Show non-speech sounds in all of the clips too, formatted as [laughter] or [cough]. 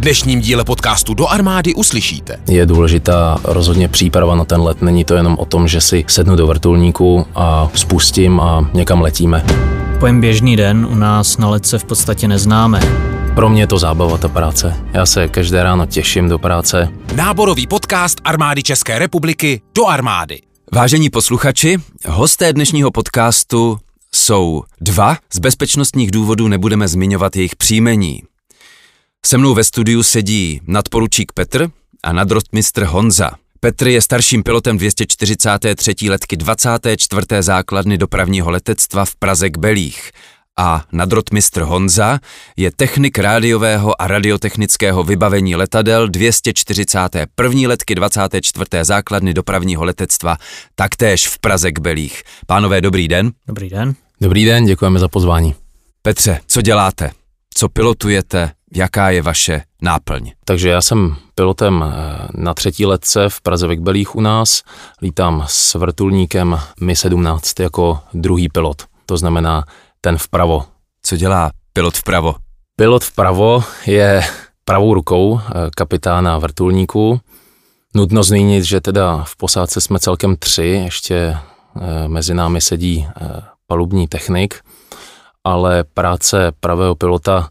dnešním díle podcastu Do armády uslyšíte. Je důležitá rozhodně příprava na ten let. Není to jenom o tom, že si sednu do vrtulníku a spustím a někam letíme. Pojem běžný den u nás na letce v podstatě neznáme. Pro mě je to zábava ta práce. Já se každé ráno těším do práce. Náborový podcast armády České republiky Do armády. Vážení posluchači, hosté dnešního podcastu jsou dva. Z bezpečnostních důvodů nebudeme zmiňovat jejich příjmení. Se mnou ve studiu sedí nadporučík Petr a nadrotmistr Honza. Petr je starším pilotem 243. letky 24. základny dopravního letectva v Praze k Belích a nadrotmistr Honza je technik rádiového a radiotechnického vybavení letadel 241. letky 24. základny dopravního letectva, taktéž v Praze k Belích. Pánové, dobrý den. Dobrý den. Dobrý den, děkujeme za pozvání. Petře, co děláte? Co pilotujete? Jaká je vaše náplň? Takže já jsem pilotem eh, na třetí letce v Praze ve Kbelích u nás. Lítám s vrtulníkem Mi-17 jako druhý pilot. To znamená ten vpravo. Co dělá pilot vpravo? Pilot vpravo je pravou rukou eh, kapitána vrtulníku. Nutno zmínit, že teda v posádce jsme celkem tři, ještě eh, mezi námi sedí palubní technik, ale práce pravého pilota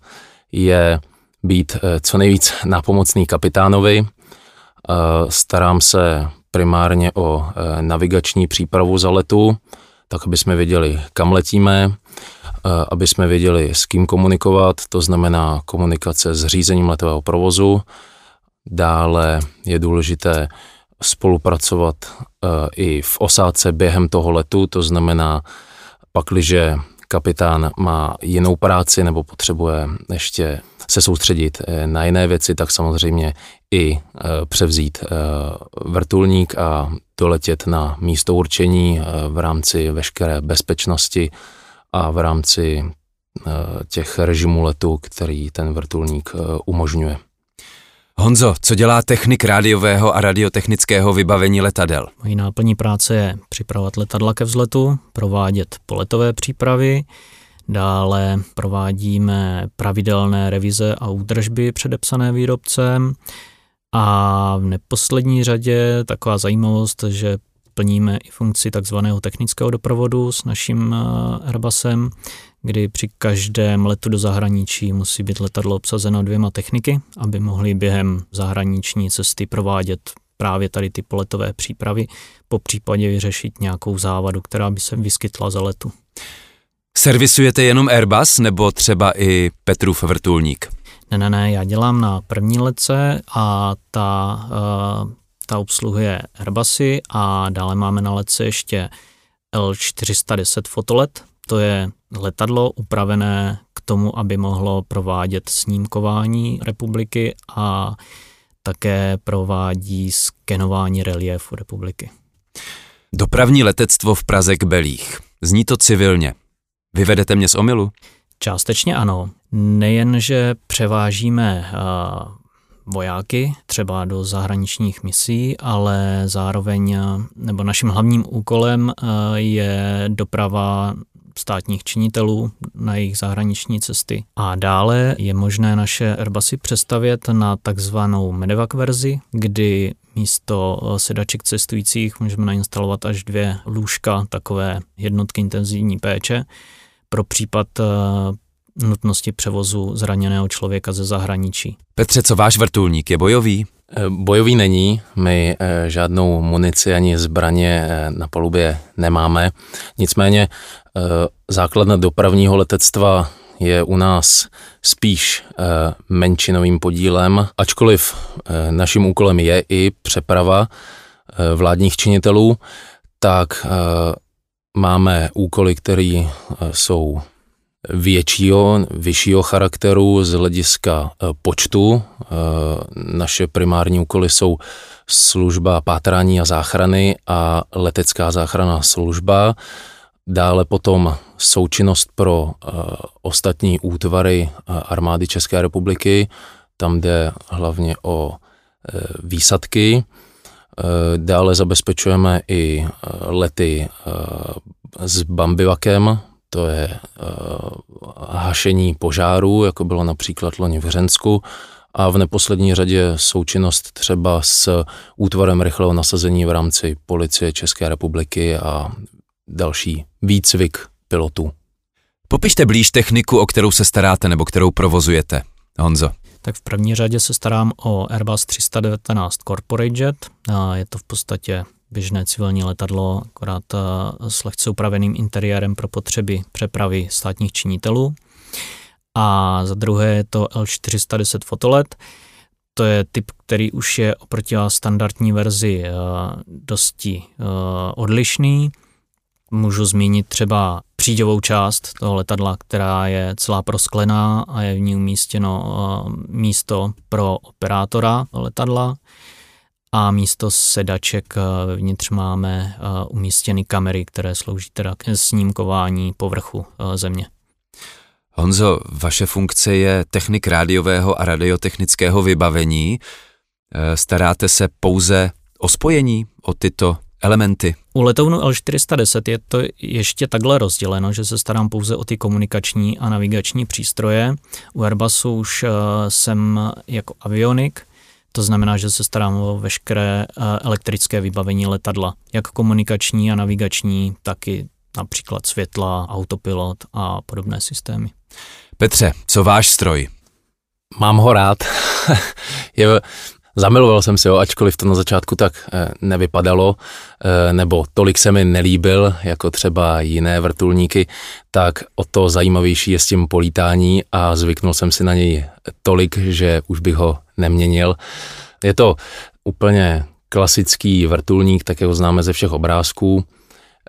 je být eh, co nejvíc nápomocný kapitánovi. Eh, starám se primárně o eh, navigační přípravu za letu, tak aby jsme věděli, kam letíme, aby jsme věděli, s kým komunikovat, to znamená komunikace s řízením letového provozu. Dále je důležité spolupracovat i v osádce během toho letu, to znamená, pakliže kapitán má jinou práci nebo potřebuje ještě se soustředit eh, na jiné věci, tak samozřejmě i eh, převzít eh, vrtulník a doletět na místo určení v rámci veškeré bezpečnosti a v rámci těch režimů letu, který ten vrtulník umožňuje. Honzo, co dělá technik rádiového a radiotechnického vybavení letadel? Mojí náplní práce je připravovat letadla ke vzletu, provádět poletové přípravy, dále provádíme pravidelné revize a údržby předepsané výrobcem a v neposlední řadě taková zajímavost, že plníme i funkci takzvaného technického doprovodu s naším eh, Airbusem, kdy při každém letu do zahraničí musí být letadlo obsazeno dvěma techniky, aby mohli během zahraniční cesty provádět právě tady ty poletové přípravy, po případě vyřešit nějakou závadu, která by se vyskytla za letu. Servisujete jenom Airbus nebo třeba i Petrův vrtulník? Ne, ne, ne, já dělám na první letce a ta, uh, ta obsluhuje Airbusy a dále máme na letce ještě L410 fotolet, to je letadlo upravené k tomu, aby mohlo provádět snímkování republiky a také provádí skenování reliéfu republiky. Dopravní letectvo v Praze k Belích. Zní to civilně. Vyvedete mě z omilu? Částečně ano. Nejen, že převážíme uh, vojáky třeba do zahraničních misí, ale zároveň, nebo naším hlavním úkolem je doprava státních činitelů na jejich zahraniční cesty. A dále je možné naše Airbusy přestavět na takzvanou medevac verzi, kdy místo sedaček cestujících můžeme nainstalovat až dvě lůžka, takové jednotky intenzivní péče, pro případ eh, nutnosti převozu zraněného člověka ze zahraničí. Petře, co váš vrtulník je bojový? Eh, bojový není, my eh, žádnou munici ani zbraně na palubě nemáme. Nicméně základna dopravního letectva je u nás spíš menšinovým podílem, ačkoliv naším úkolem je i přeprava vládních činitelů, tak máme úkoly, které jsou většího, vyššího charakteru z hlediska e, počtu. E, naše primární úkoly jsou služba pátrání a záchrany a letecká záchrana služba. Dále potom součinnost pro e, ostatní útvary armády České republiky. Tam jde hlavně o výsadky. Dále zabezpečujeme i lety s bambivakem, to je uh, hašení požárů, jako bylo například loni v Hřensku, a v neposlední řadě součinnost třeba s útvarem rychlého nasazení v rámci policie České republiky a další výcvik pilotů. Popište blíž techniku, o kterou se staráte nebo kterou provozujete. Honzo. Tak v první řadě se starám o Airbus 319 Corporate Jet. Je to v podstatě běžné civilní letadlo, akorát s lehce upraveným interiérem pro potřeby přepravy státních činitelů. A za druhé je to L410 fotolet. To je typ, který už je oproti standardní verzi dosti odlišný. Můžu zmínit třeba příďovou část toho letadla, která je celá prosklená a je v ní umístěno místo pro operátora letadla místo sedaček vevnitř máme umístěny kamery, které slouží teda k snímkování povrchu země. Honzo, vaše funkce je technik rádiového a radiotechnického vybavení. Staráte se pouze o spojení, o tyto elementy? U letounu L410 je to ještě takhle rozděleno, že se starám pouze o ty komunikační a navigační přístroje. U Airbusu už jsem jako avionik, to znamená, že se starám o veškeré uh, elektrické vybavení letadla, jak komunikační a navigační, tak i například světla, autopilot a podobné systémy. Petře, co váš stroj? Mám ho rád. [laughs] je Zamiloval jsem si ho, ačkoliv to na začátku tak eh, nevypadalo, eh, nebo tolik se mi nelíbil, jako třeba jiné vrtulníky, tak o to zajímavější je s tím polítání a zvyknul jsem si na něj tolik, že už bych ho neměnil. Je to úplně klasický vrtulník, tak ho známe ze všech obrázků.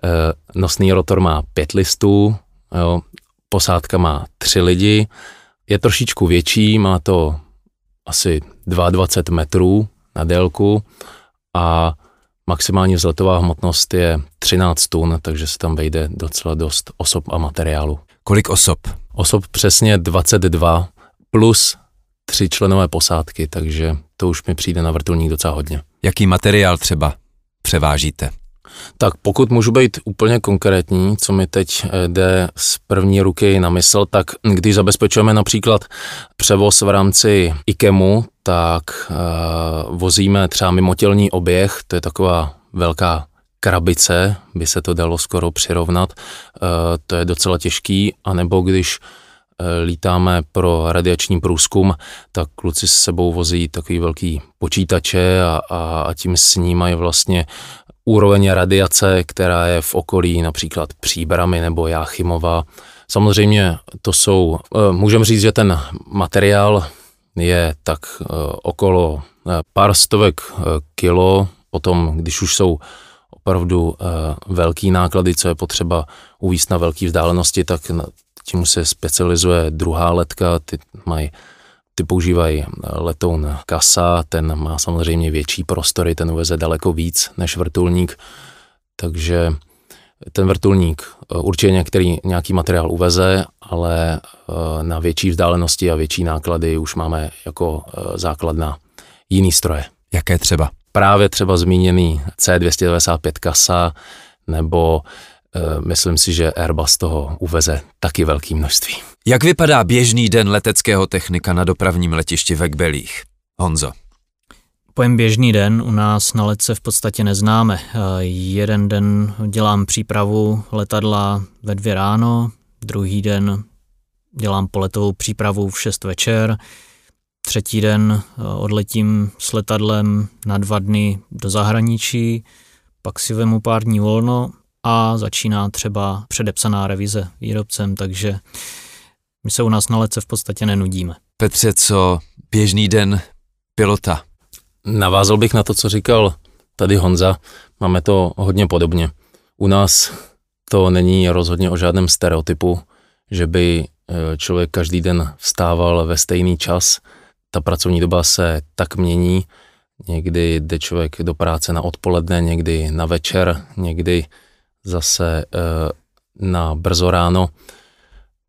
Eh, nosný rotor má pět listů, jo, posádka má tři lidi, je trošičku větší, má to asi 22 metrů na délku a maximální vzletová hmotnost je 13 tun, takže se tam vejde docela dost osob a materiálu. Kolik osob? Osob přesně 22 plus tři členové posádky, takže to už mi přijde na vrtulník docela hodně. Jaký materiál třeba převážíte? Tak pokud můžu být úplně konkrétní, co mi teď eh, jde z první ruky na mysl, tak když zabezpečujeme například převoz v rámci IKEMu, tak uh, vozíme třeba mimotělní oběh, to je taková velká krabice, by se to dalo skoro přirovnat, uh, to je docela těžký, anebo když lítáme pro radiační průzkum, tak kluci s sebou vozí takový velký počítače a, a, a tím snímají vlastně úroveň radiace, která je v okolí například Příbramy nebo Jáchymova. Samozřejmě to jsou, eh, můžeme říct, že ten materiál je tak eh, okolo eh, pár stovek kilo, potom když už jsou opravdu velký náklady, co je potřeba uvíct na velké vzdálenosti, tak tím se specializuje druhá letka, ty mají ty používají letoun Kasa, ten má samozřejmě větší prostory, ten uveze daleko víc než vrtulník, takže ten vrtulník eh, určitě některý, nějaký materiál uveze, ale eh, na větší vzdálenosti a větší náklady už máme jako eh, základna jiný stroje. Jaké třeba? Právě třeba zmíněný C295 Kasa nebo myslím si, že Airbus toho uveze taky velké množství. Jak vypadá běžný den leteckého technika na dopravním letišti ve Kbelích? Honzo. Pojem běžný den u nás na letce v podstatě neznáme. Eh, jeden den dělám přípravu letadla ve dvě ráno, druhý den dělám poletovou přípravu v 6 večer, třetí den eh, odletím s letadlem na dva dny do zahraničí, pak si vemu pár dní volno a začíná třeba předepsaná revize výrobcem, takže my se u nás na lece v podstatě nenudíme. Petře, co běžný den pilota? Navázal bych na to, co říkal tady Honza. Máme to hodně podobně. U nás to není rozhodně o žádném stereotypu, že by e, člověk každý den vstával ve stejný čas. Ta pracovní doba se tak mění. Někdy jde člověk do práce na odpoledne, někdy na večer, někdy zase eh, na brzo ráno,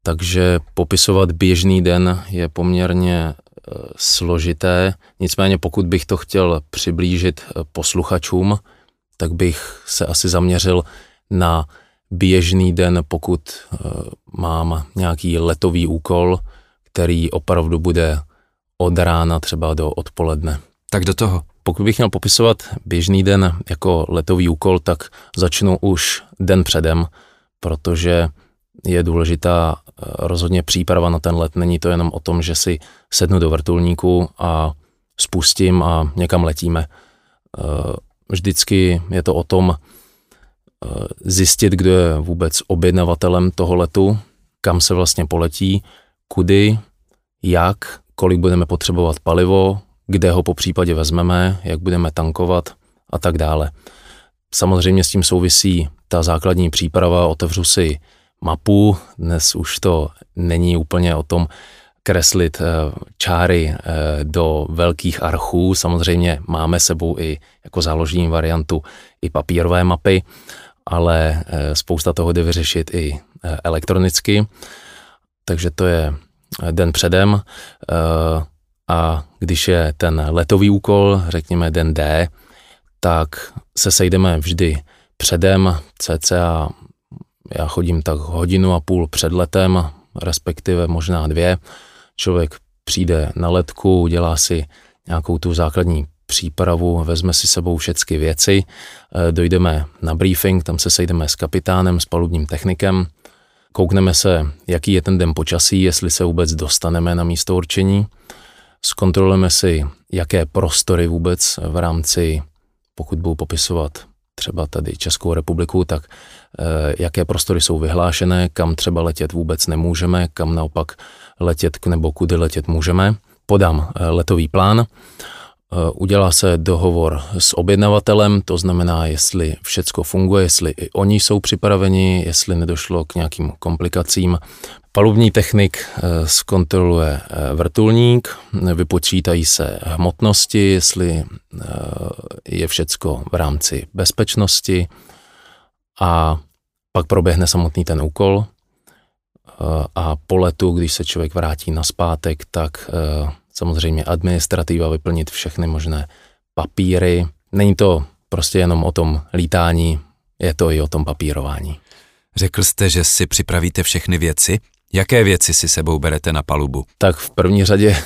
takže popisovat běžný den je poměrně eh, složité. Nicméně pokud bych to chtěl přiblížit eh, posluchačům, tak bych se asi zaměřil na běžný den, pokud mám nějaký letový úkol, který opravdu bude od rána třeba do odpoledne. Tak do toho. Pokud bych měl popisovat běžný den jako letový úkol, tak začnu už den předem, protože je důležitá eh, rozhodně příprava na ten let. Není to jenom o tom, že si sednu do vrtulníku a spustím a někam letíme. Eh, vždycky je to o tom eh, zjistit, kdo je vůbec objednavatelem toho letu, kam se vlastně poletí, kudy, jak, kolik budeme potřebovat palivo, kde ho po případě vezmeme, jak budeme tankovat a tak dále. Samozřejmě s tím souvisí ta základní příprava, otevřu si mapu, dnes už to není úplně o tom kreslit eh, čáry eh, do velkých archů, samozřejmě máme sebou i jako záložní variantu i papírové mapy, ale eh, spousta toho jde vyřešit i elektronicky, takže to je den předem a když je ten letový úkol, řekněme den D, tak se sejdeme vždy předem, cca já chodím tak hodinu a půl před letem, respektive možná dvě. Člověk přijde na letku, udělá si nějakou tu základní přípravu, vezme si sebou všechny věci, eh, dojdeme na briefing, tam se sejdeme s kapitánem, s palubním technikem, koukneme se, jaký je ten den počasí, jestli se vůbec dostaneme na místo určení, zkontrolujeme si, jaké prostory vůbec v rámci, pokud budu popisovat třeba tady Českou republiku, tak eh, jaké prostory jsou vyhlášené, kam třeba letět vůbec nemůžeme, kam naopak letět nebo kudy letět můžeme. Podám eh, letový plán, udělá se dohovor s objednavatelem, to znamená, jestli všecko funguje, jestli i oni jsou připraveni, jestli nedošlo k nějakým komplikacím. Palubní technik eh, zkontroluje eh, vrtulník, vypočítají se hmotnosti, jestli je všecko v rámci bezpečnosti a pak proběhne samotný ten úkol a po letu, když se člověk vrátí na zpátek, tak samozřejmě administrativa, vyplnit všechny možné papíry. Není to prostě jenom o tom lítání, je to i o tom papírování. Řekl jste, že si připravíte všechny věci. Jaké věci si sebou berete na palubu? Tak v první řadě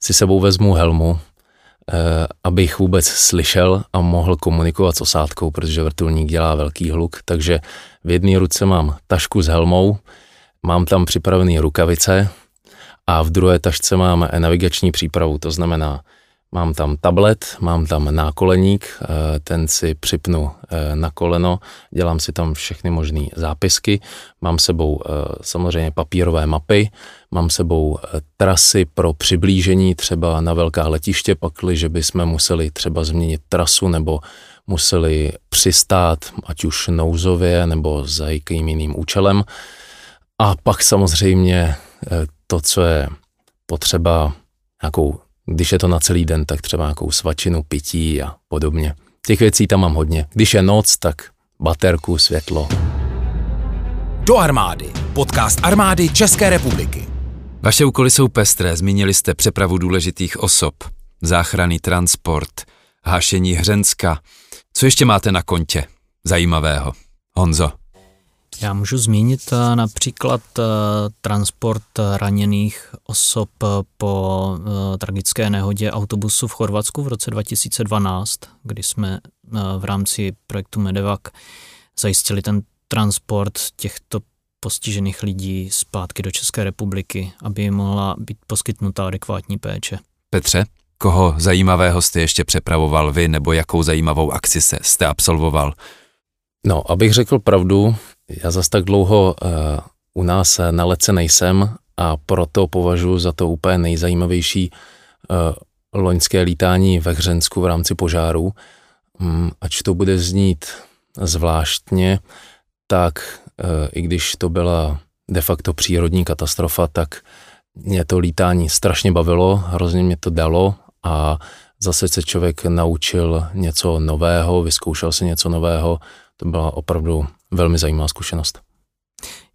si sebou vezmu helmu, eh, abych vůbec slyšel a mohl komunikovat s osádkou, protože vrtulník dělá velký hluk, takže v jedné ruce mám tašku s helmou, mám tam připravené rukavice, a v druhé tašce mám navigační přípravu, to znamená, mám tam tablet, mám tam nákoleník, eh, ten si připnu eh, na koleno, dělám si tam všechny možné zápisky, mám sebou eh, samozřejmě papírové mapy, mám sebou trasy pro přiblížení třeba na velká letiště, pakli, že bychom museli třeba změnit trasu nebo museli přistát, ať už nouzově nebo za jakým jiným účelem. A pak samozřejmě to, co je potřeba, nějakou, když je to na celý den, tak třeba nějakou svačinu, pití a podobně. Těch věcí tam mám hodně. Když je noc, tak baterku, světlo. Do armády. Podcast armády České republiky. Vaše úkoly jsou pestré. Zmínili jste přepravu důležitých osob, záchranný transport, hášení hřenska. Co ještě máte na kontě zajímavého? Honzo. Já můžu zmínit eh, například eh, transport raněných osob eh, po tragické nehodě autobusu v Chorvatsku v roce 2012, kdy jsme v rámci projektu Medevac zajistili ten transport těchto postižených lidí zpátky do České republiky, aby jim mohla být poskytnuta adekvátní péče. Petře, koho zajímavého jste ještě přepravoval vy, nebo jakou zajímavou akci se jste absolvoval? No, abych řekl pravdu, já zas tak dlouho uh, u nás na lece nejsem a proto považuji za to úplně nejzajímavější uh, loňské lítání ve Hřensku v rámci požáru. Um, ač to bude znít zvláštně, tak uh, i když to byla de facto přírodní katastrofa, tak mě to lítání strašně bavilo, hrozně mě to dalo a zase se člověk naučil něco nového, vyzkoušel si něco nového, to byla opravdu velmi zajímavá zkušenost.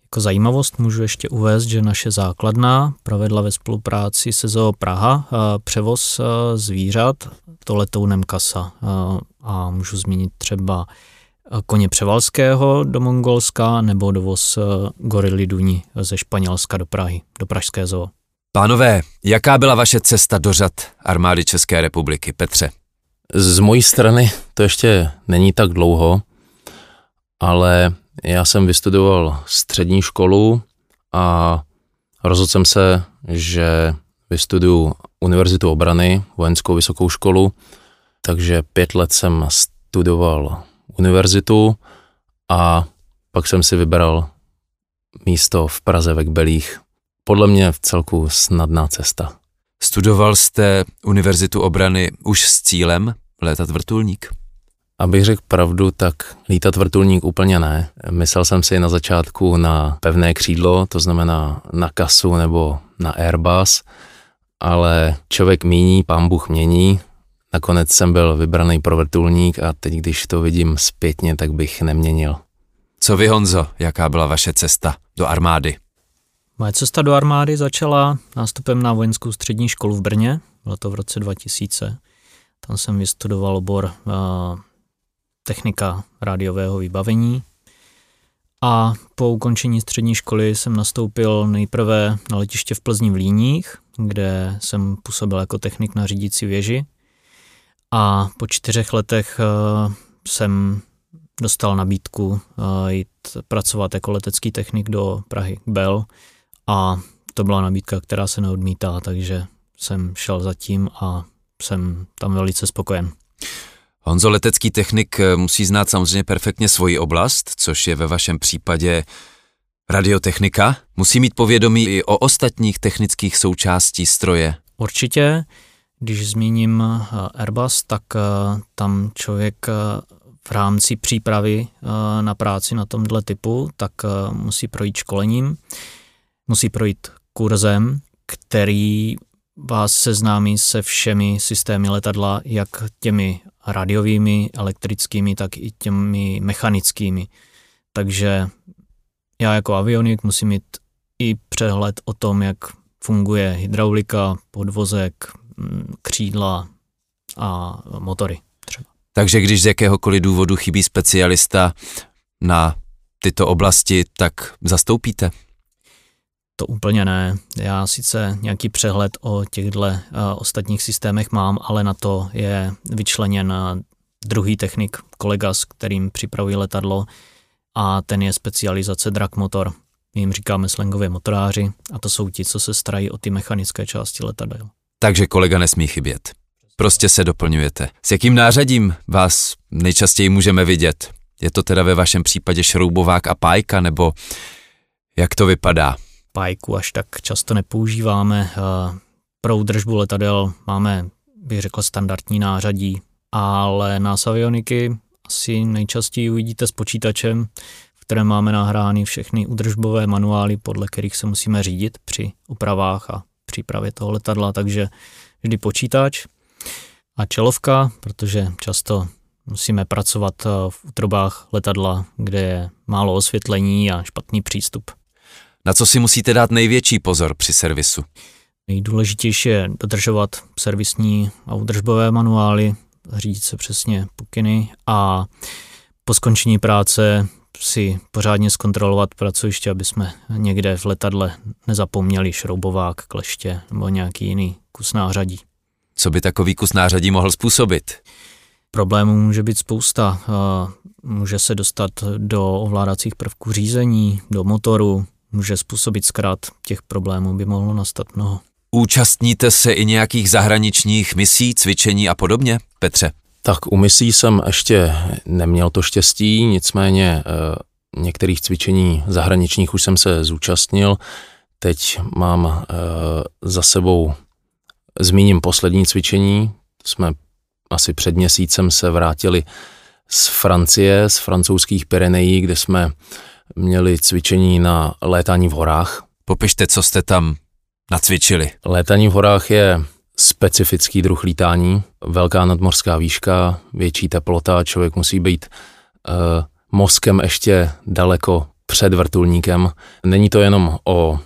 Jako zajímavost můžu ještě uvést, že naše základna provedla ve spolupráci se Zoo Praha eh, převoz eh, zvířat to letounem Kasa. Eh, a můžu zmínit třeba koně Převalského do Mongolska nebo dovoz gorily Duni ze Španělska do Prahy, do Pražské zoo. Pánové, jaká byla vaše cesta do řad armády České republiky, Petře? Z mojí strany to ještě není tak dlouho, ale já jsem vystudoval střední školu a rozhodl jsem se, že vystuduju Univerzitu obrany, vojenskou vysokou školu, takže pět let jsem studoval univerzitu a pak jsem si vybral místo v Praze ve Kbelích. Podle mě v celku snadná cesta. Studoval jste Univerzitu obrany už s cílem létat vrtulník? Abych řekl pravdu, tak lítat vrtulník úplně ne. Myslel jsem si na začátku na pevné křídlo, to znamená na kasu nebo na Airbus, ale člověk míní, pán Bůh mění. Nakonec jsem byl vybraný pro vrtulník a teď, když to vidím zpětně, tak bych neměnil. Co vy, Honzo, jaká byla vaše cesta do armády? Moje cesta do armády začala nástupem na vojenskou střední školu v Brně, bylo to v roce 2000. Tam jsem vystudoval obor uh, technika rádiového vybavení. A po ukončení střední školy jsem nastoupil nejprve na letiště v Plzni v Líních, kde jsem působil jako technik na řídící věži. A po čtyřech letech uh, jsem dostal nabídku uh, jít pracovat jako letecký technik do Prahy Bell. A to byla nabídka, která se neodmítá, takže jsem šel za tím a jsem tam velice spokojen. Honzo, letecký technik eh, musí znát samozřejmě perfektně svoji oblast, což je ve vašem případě radiotechnika. Musí mít povědomí i o ostatních technických součástí stroje. Určitě, když zmíním eh, Airbus, tak eh, tam člověk v rámci přípravy na práci na tomhle typu, tak musí projít školením, musí projít kurzem, který vás seznámí se všemi systémy letadla, jak těmi radiovými, elektrickými, tak i těmi mechanickými. Takže já jako avionik musím mít i přehled o tom, jak funguje hydraulika, podvozek, mm, křídla a motory třeba. Takže když z jakéhokoliv důvodu chybí specialista na tyto oblasti, tak zastoupíte? To úplně ne. Já sice nějaký přehled o těchto uh, ostatních systémech mám, ale na to je vyčleněn druhý technik, kolega, s kterým připravují letadlo a ten je specializace drag motor. My jim říkáme slangově motoráři a to jsou ti, co se starají o ty mechanické části letadel. Takže kolega nesmí chybět. Prostě se doplňujete. S jakým nářadím vás nejčastěji můžeme vidět? Je to teda ve vašem případě šroubovák a pájka, nebo jak to vypadá? Pajku až tak často nepoužíváme. Pro údržbu letadel máme, bych řekl, standardní nářadí, ale na avioniky asi nejčastěji uvidíte s počítačem, v kterém máme nahrány všechny údržbové manuály, podle kterých se musíme řídit při opravách a přípravě toho letadla, takže vždy počítač a čelovka, protože často musíme pracovat v útrobách letadla, kde je málo osvětlení a špatný přístup. Na co si musíte dát největší pozor při servisu? Nejdůležitější je dodržovat servisní a údržbové manuály, řídit se přesně pokyny a po skončení práce si pořádně zkontrolovat pracoviště, aby jsme někde v letadle nezapomněli šroubovák, kleště nebo nějaký jiný kus nářadí. Co by takový kus nářadí mohl způsobit? Problémů může být spousta. Může se dostat do ovládacích prvků řízení, do motoru, může způsobit zkrát. Těch problémů by mohlo nastat mnoho. Účastníte se i nějakých zahraničních misí, cvičení a podobně, Petře? Tak u misí jsem ještě neměl to štěstí, nicméně e, některých cvičení zahraničních už jsem se zúčastnil. Teď mám e, za sebou, zmíním poslední cvičení, jsme asi před měsícem se vrátili z Francie, z francouzských Pyrenejí, kde jsme měli cvičení na létání v horách. Popište, co jste tam nacvičili. Létání v horách je specifický druh lítání, velká nadmořská výška, větší teplota, člověk musí být uh, mozkem ještě daleko před vrtulníkem. Není to jenom o,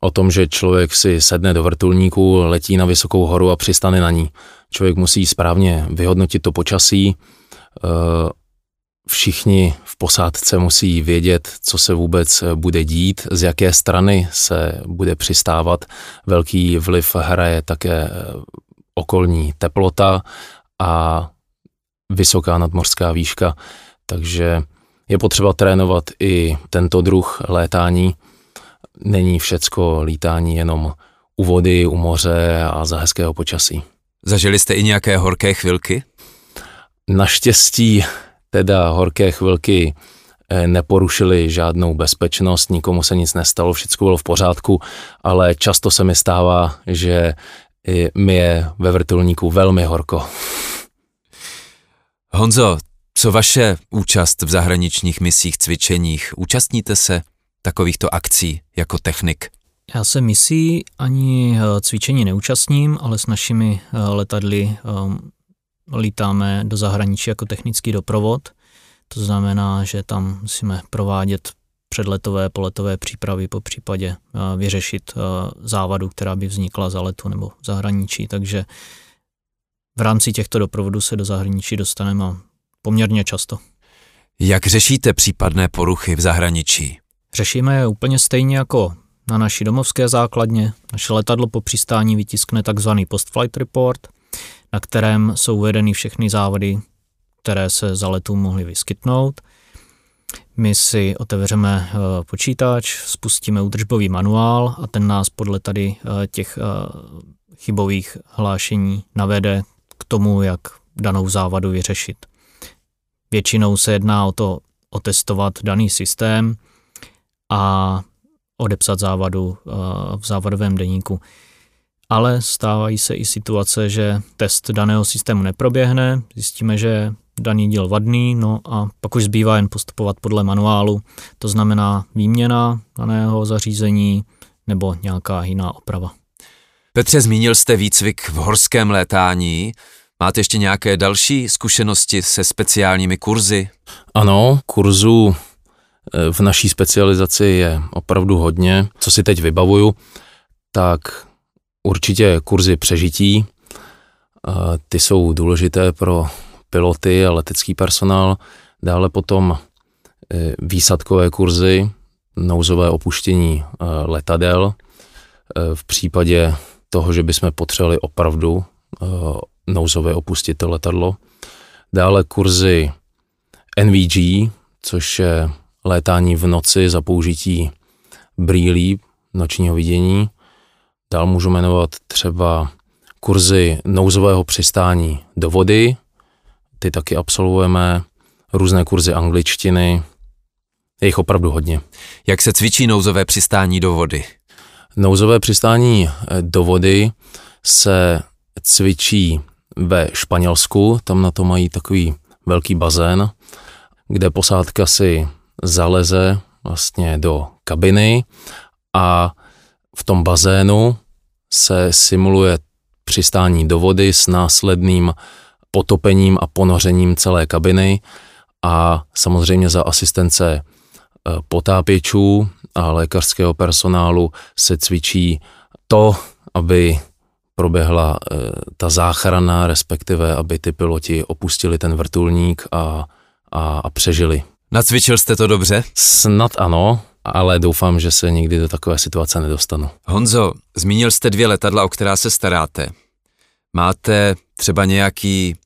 o tom, že člověk si sedne do vrtulníku, letí na vysokou horu a přistane na ní. Člověk musí správně vyhodnotit to počasí, uh, všichni v posádce musí vědět, co se vůbec bude dít, z jaké strany se bude přistávat. Velký vliv hraje také okolní teplota a vysoká nadmořská výška, takže je potřeba trénovat i tento druh létání. Není všecko lítání jenom u vody, u moře a za hezkého počasí. Zažili jste i nějaké horké chvilky? Naštěstí teda horké chvilky eh, neporušili žádnou bezpečnost, nikomu se nic nestalo, všechno bylo v pořádku, ale často se mi stává, že mi je ve vrtulníku velmi horko. Honzo, co vaše účast v zahraničních misích, cvičeních? Účastníte se takovýchto akcí jako technik? Já se misí ani eh, cvičení neúčastním, ale s našimi eh, letadly lítáme do zahraničí jako technický doprovod. To znamená, že tam musíme provádět předletové, poletové přípravy, po případě vyřešit závadu, která by vznikla za letu nebo v zahraničí. Takže v rámci těchto doprovodů se do zahraničí dostaneme poměrně často. Jak řešíte případné poruchy v zahraničí? Řešíme je úplně stejně jako na naší domovské základně. Naše letadlo po přistání vytiskne takzvaný post-flight report, na kterém jsou uvedeny všechny závady, které se za letu mohly vyskytnout. My si otevřeme eh, počítač, spustíme údržbový manuál a ten nás podle tady eh, těch eh, chybových hlášení navede k tomu, jak danou závadu vyřešit. Většinou se jedná o to otestovat daný systém a odepsat závadu v závadovém deníku. Ale stávají se i situace, že test daného systému neproběhne, zjistíme, že daný díl vadný, no a pak už zbývá jen postupovat podle manuálu, to znamená výměna daného zařízení nebo nějaká jiná oprava. Petře, zmínil jste výcvik v horském létání. Máte ještě nějaké další zkušenosti se speciálními kurzy? Ano, kurzů eh, v naší specializaci je opravdu hodně. Co si teď vybavuju, tak určitě kurzy přežití. Eh, ty jsou důležité pro piloty a letecký personál, dále potom e, výsadkové kurzy, nouzové opuštění e, letadel v případě toho, že bychom potřebovali opravdu nouzové opustit letadlo. Dále kurzy NVG, což je létání v noci za použití brýlí nočního vidění. Dál můžu jmenovat třeba kurzy nouzového přistání do vody, ty taky absolvujeme, různé kurzy angličtiny, je jich opravdu hodně. Jak se cvičí nouzové přistání do vody? Nouzové přistání eh, do vody se cvičí ve Španělsku, tam na to mají takový velký bazén, kde posádka si zaleze vlastně do kabiny a v tom bazénu se simuluje přistání do vody s následným potopením a ponořením celé kabiny a samozřejmě za asistence e, potápěčů a lékařského personálu se cvičí to, aby proběhla e, ta záchrana, respektive aby ty piloti opustili ten vrtulník a, a, a přežili. Nacvičil jste to dobře? Snad ano, ale doufám, že se nikdy do takové situace nedostanu. Honzo, zmínil jste dvě letadla, o která se staráte. Máte třeba nějaký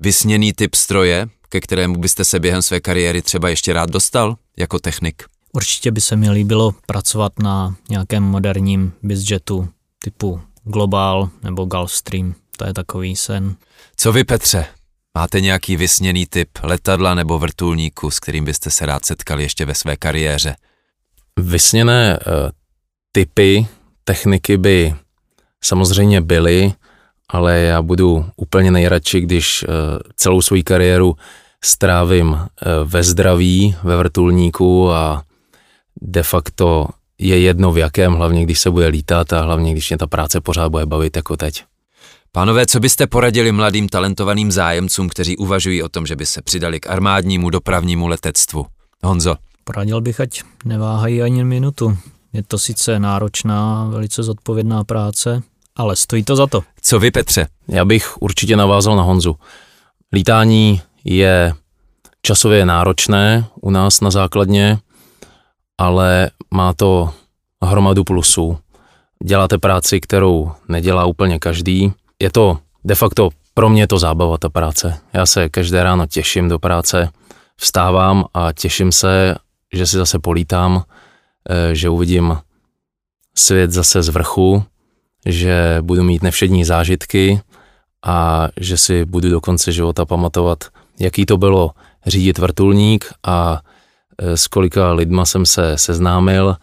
vysněný typ stroje, ke kterému byste se během své kariéry třeba ještě rád dostal jako technik? Určitě by se mi líbilo pracovat na nějakém moderním bizjetu typu Global nebo Gulfstream. To je takový sen. Co vy, Petře? Máte nějaký vysněný typ letadla nebo vrtulníku, s kterým byste se rád setkali ještě ve své kariéře? Vysněné uh, typy techniky by samozřejmě byly, ale já budu úplně nejradši, když eh, celou svou kariéru strávím eh, ve zdraví, ve vrtulníku a de facto je jedno v jakém, hlavně když se bude lítat a hlavně když mě ta práce pořád bude bavit jako teď. Pánové, co byste poradili mladým talentovaným zájemcům, kteří uvažují o tom, že by se přidali k armádnímu dopravnímu letectvu? Honzo. Poradil bych, ať neváhají ani minutu. Je to sice náročná, velice zodpovědná práce, ale stojí to za to. Co vy, Petře? Já bych určitě navázal na Honzu. Lítání je časově náročné u nás na základně, ale má to hromadu plusů. Děláte práci, kterou nedělá úplně každý. Je to de facto pro mě to zábava, ta práce. Já se každé ráno těším do práce, vstávám a těším se, že si zase polítám, eh, že uvidím svět zase z vrchu, že budu mít nevšední zážitky a že si budu do konce života pamatovat, jaký to bylo řídit vrtulník a eh, s kolika lidma jsem se seznámil,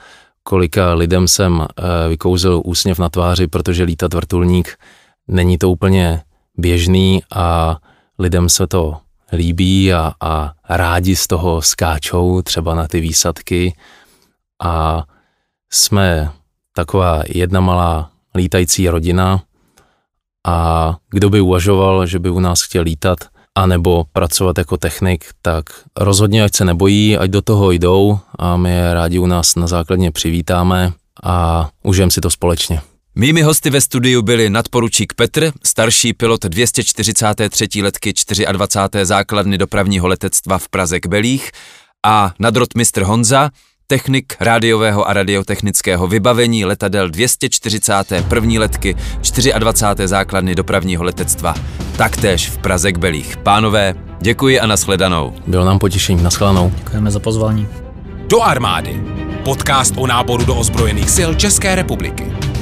kolika lidem jsem eh, vykouzil úsměv na tváři, protože lítat vrtulník není to úplně běžný a lidem se to líbí a, a rádi z toho skáčou třeba na ty výsadky a jsme taková jedna malá lítající rodina a kdo by uvažoval, že by u nás chtěl lítat anebo pracovat jako technik, tak rozhodně ať se nebojí, ať do toho jdou a my je rádi u nás na základně přivítáme a užijeme si to společně. Mými hosty ve studiu byli nadporučík Petr, starší pilot 243. letky 24. základny dopravního letectva v Praze k Belích a nadrotmistr Honza, technik rádiového a radiotechnického vybavení letadel 241. letky 24. základny dopravního letectva, taktéž v Praze k Belích. Pánové, děkuji a nashledanou. Bylo nám potěšením, nashledanou. Děkujeme za pozvání. Do armády. Podcast o náboru do ozbrojených sil České republiky.